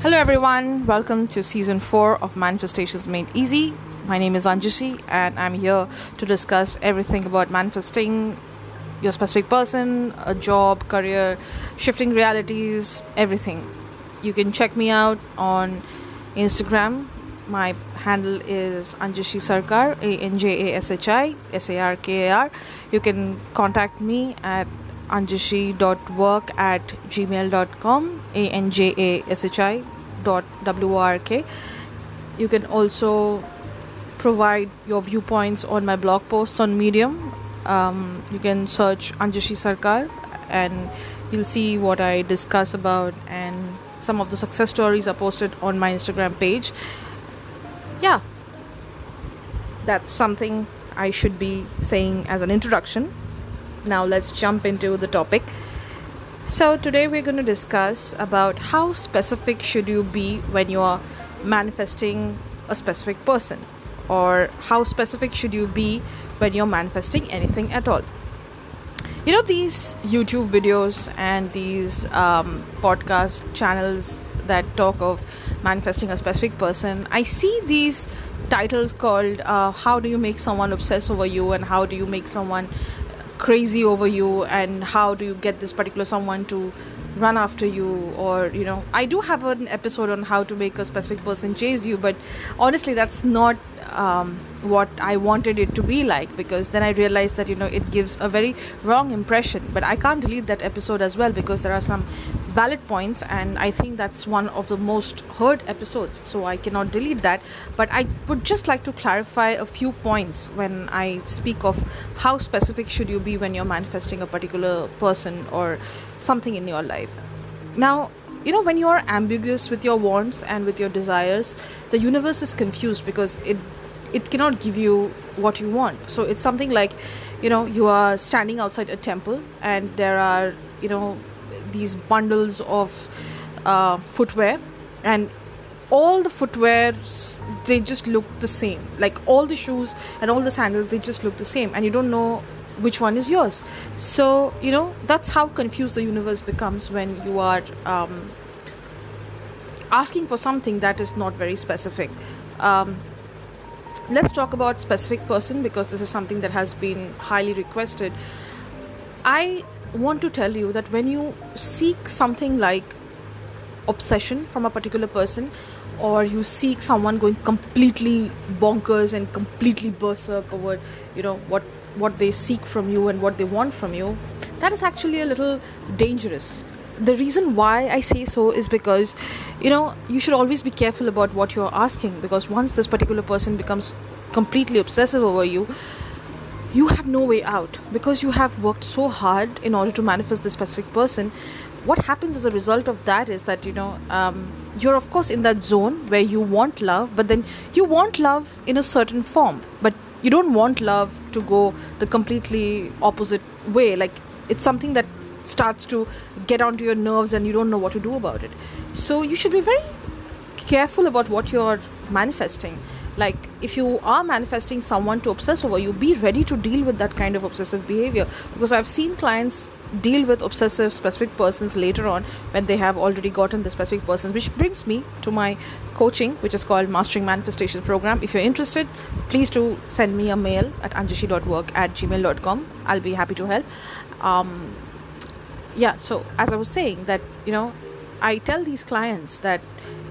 Hello, everyone. Welcome to season four of Manifestations Made Easy. My name is Anjashi, and I'm here to discuss everything about manifesting your specific person, a job, career, shifting realities, everything. You can check me out on Instagram. My handle is Anjashi Sarkar, A N J A S H I S A R K A R. You can contact me at anjashi.work at gmail.com a-n-j-a-s-h-i dot w-r-k you can also provide your viewpoints on my blog posts on medium. Um, you can search anjashi sarkar and you'll see what i discuss about and some of the success stories are posted on my instagram page. Yeah. That's something i should be saying as an introduction now let's jump into the topic. So today we're going to discuss about how specific should you be when you are manifesting a specific person or how specific should you be when you're manifesting anything at all. You know these youtube videos and these um, podcast channels that talk of manifesting a specific person i see these titles called uh, how do you make someone obsess over you and how do you make someone crazy over you and how do you get this particular someone to run after you or you know i do have an episode on how to make a specific person chase you but honestly that's not um, what I wanted it to be like because then I realized that you know it gives a very wrong impression. But I can't delete that episode as well because there are some valid points, and I think that's one of the most heard episodes, so I cannot delete that. But I would just like to clarify a few points when I speak of how specific should you be when you're manifesting a particular person or something in your life. Now, you know when you're ambiguous with your wants and with your desires the universe is confused because it it cannot give you what you want so it's something like you know you are standing outside a temple and there are you know these bundles of uh, footwear. And all the footwear they just look the same. Like all the shoes and all the sandals they just look the same. And you don't know which one is yours. So you know that's how confused the universe becomes when you are um, asking for something that is not very specific. Um, let's talk about specific person because this is something that has been highly requested. I want to tell you that when you seek something like obsession from a particular person or you seek someone going completely bonkers and completely berserk over you know what what they seek from you and what they want from you that is actually a little dangerous. The reason why I say so is because you know you should always be careful about what you're asking because once this particular person becomes completely obsessive over you you have no way out because you have worked so hard in order to manifest this specific person. What happens as a result of that is that you know um, you're of course in that zone where you want love but then you want love in a certain form but you don't want love to go the completely opposite way. Like it's something that starts to get onto your nerves and you don't know what to do about it. So you should be very careful about what you're manifesting like if you are manifesting someone to obsess over you be ready to deal with that kind of obsessive behavior. Because i've seen clients deal with obsessive specific persons later on when they have already gotten the specific persons which brings me to my coaching which is called mastering manifestation program. If you're interested please do send me a mail at anjashi.work at gmail.com i'll be happy to help. Um, yeah so as i was saying that you know i tell these clients that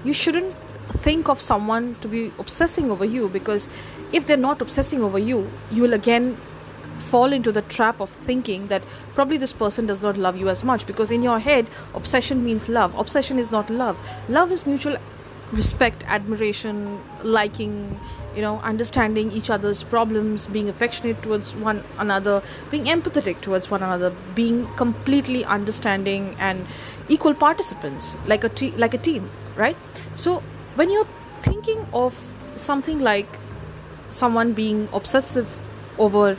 you shouldn't think of someone to be obsessing over you because if they're not obsessing over you you will again fall into the trap of thinking that probably this person does not love you as much because in your head obsession means love. Obsession is not love. Love is mutual respect admiration liking you know understanding each other's problems being affectionate towards one another being empathetic towards one another being completely understanding and equal participants like a te- like a team right? So when you're thinking of something like someone being obsessive over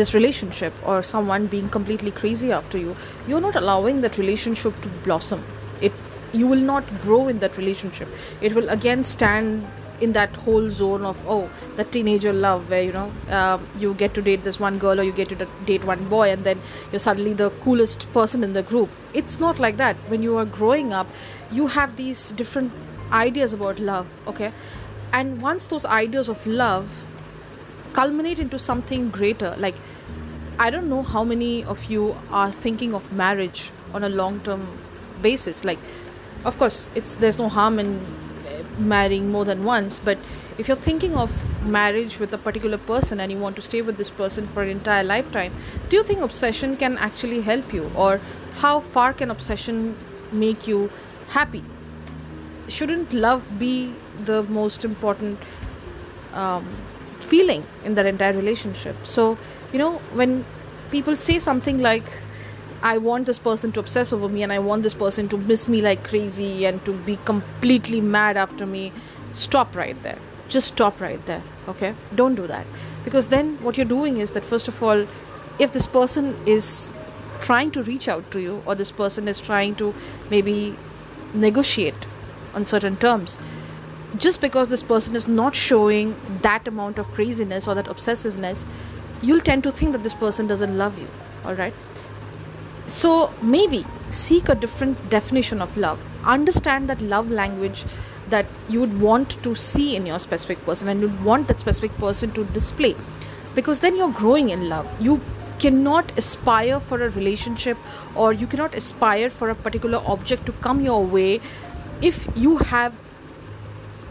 this relationship or someone being completely crazy after you you're not allowing that relationship to blossom. It you will not grow in that relationship. It will again stand in that whole zone of oh the teenager love where you know uh, you get to date this one girl or you get to date one boy and then you're suddenly the coolest person in the group. It's not like that. When you are growing up you have these different ideas about love okay? And once those ideas of love culminate into something greater like i don't know how many of you are thinking of marriage on a long term basis. Like of course it's there's no harm in eh, marrying more than once but if you're thinking of marriage with a particular person and you want to stay with this person for an entire lifetime do you think obsession can actually help you? Or how far can obsession make you happy shouldn't love be the most important um, feeling in that entire relationship so you know when people say something like I want this person to obsess over me and I want this person to miss me like crazy and to be completely mad after me. Stop right there. Just stop right there. Okay? Don't do that. Because then what you're doing is that, first of all, if this person is trying to reach out to you or this person is trying to maybe negotiate on certain terms, just because this person is not showing that amount of craziness or that obsessiveness, you'll tend to think that this person doesn't love you. All right? So maybe seek a different definition of love. Understand that love language that you would want to see in your specific person and you'd want that specific person to display. Because then you're growing in love. You cannot aspire for a relationship or you cannot aspire for a particular object to come your way if you have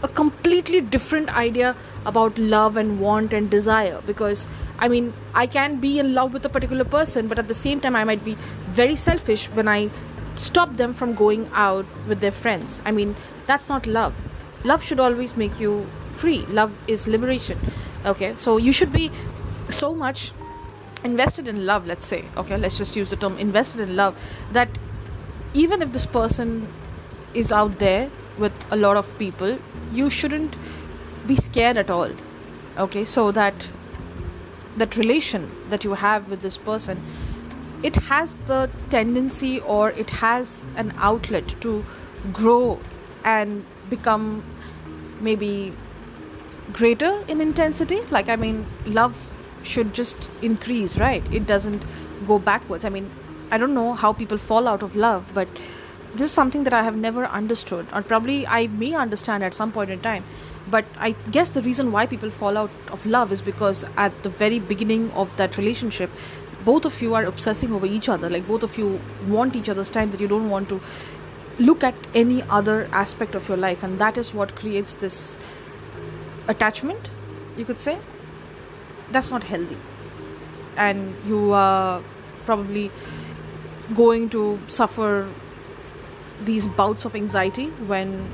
a completely different idea about love and want and desire because I mean, I can be in love with a particular person, but at the same time, I might be very selfish when I stop them from going out with their friends. I mean, that's not love. Love should always make you free. Love is liberation. Okay, so you should be so much invested in love, let's say. Okay, let's just use the term invested in love that even if this person is out there with a lot of people, you shouldn't be scared at all. Okay, so that that relation that you have with this person it has the tendency or it has an outlet to grow and become maybe greater in intensity. Like i mean love should just increase right? It doesn't go backwards. I mean i don't know how people fall out of love but this is something that i have never understood or probably i may understand at some point in time but i guess the reason why people fall out of love is because at the very beginning of that relationship both of you are obsessing over each other like both of you want each other's time that you don't want to look at any other aspect of your life and that is what creates this attachment you could say. That's not healthy. And you are probably going to suffer these bouts of anxiety when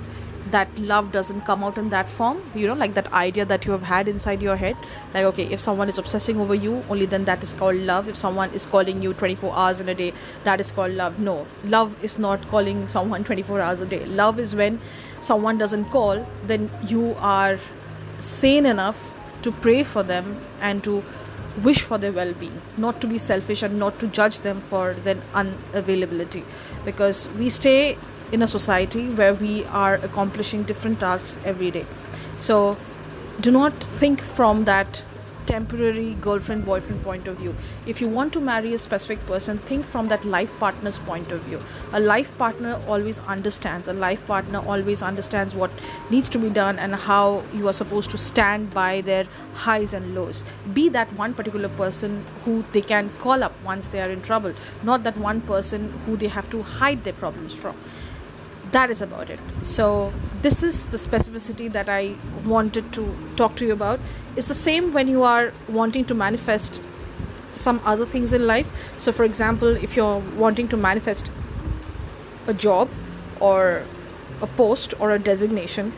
that love doesn't come out in that form you know like that idea that you have had inside your head like okay if someone is obsessing over you only then that is called love. If someone is calling you 24 hours in a day that is called love. No love is not calling someone 24 hours a day. Love is when someone doesn't call then you are sane enough to pray for them and to wish for their well-being not to be selfish and not to judge them for their unavailability because we stay in a society where we are accomplishing different tasks every day. So do not think from that temporary girlfriend boyfriend point of view. If you want to marry a specific person, think from that life partner's point of view. A life partner always understands, a life partner always understands what needs to be done and how you are supposed to stand by their highs and lows. Be that one particular person who they can call up once they are in trouble, not that one person who they have to hide their problems from that is about it. So this is the specificity that i wanted to talk to you about. It's the same when you are wanting to manifest some other things in life. So for example if you're wanting to manifest a job or a post or a designation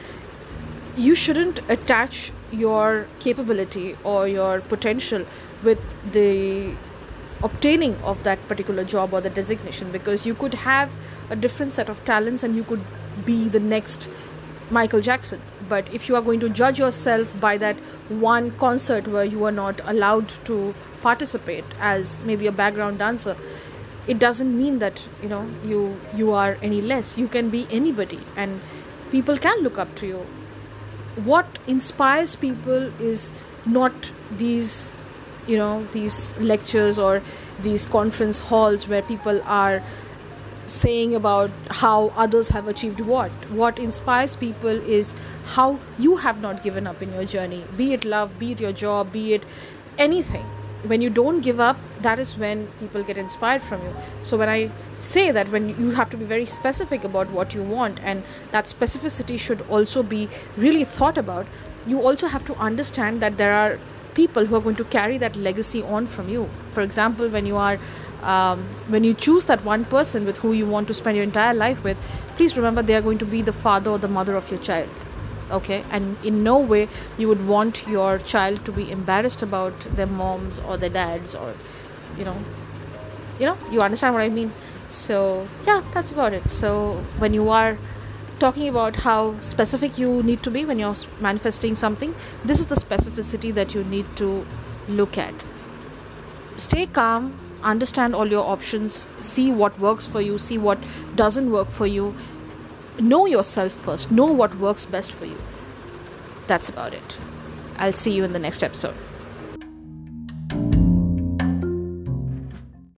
you shouldn't attach your capability or your potential with the obtaining of that particular job or the designation because you could have a different set of talents and you could be the next Michael Jackson. But if you are going to judge yourself by that one concert where you are not allowed to participate as maybe a background dancer, it doesn't mean that you know you you are any less. You can be anybody, and people can look up to you what inspires people is not these you know these lectures or these conference halls where people are saying about how others have achieved what. What inspires people is how you have not given up in your journey. Be it love be it your job be it anything. When you don't give up that is when people get inspired from you. So when i say that when you have to be very specific about what you want and that specificity should also be really thought about you also have to understand that there are people who are going to carry that legacy on from you. For example when you are um, when you choose that one person with who you want to spend your entire life with please remember they are going to be the father or the mother of your child okay? And in no way you would want your child to be embarrassed about their moms or their dads or you know you know you understand what i mean? So yeah that's about it. So when you are talking about how specific you need to be when you're manifesting something this is the specificity that you need to look at. Stay calm understand all your options see what works for you see what doesn't work for you. Know yourself first know what works best for you. That's about it. I'll see you in the next episode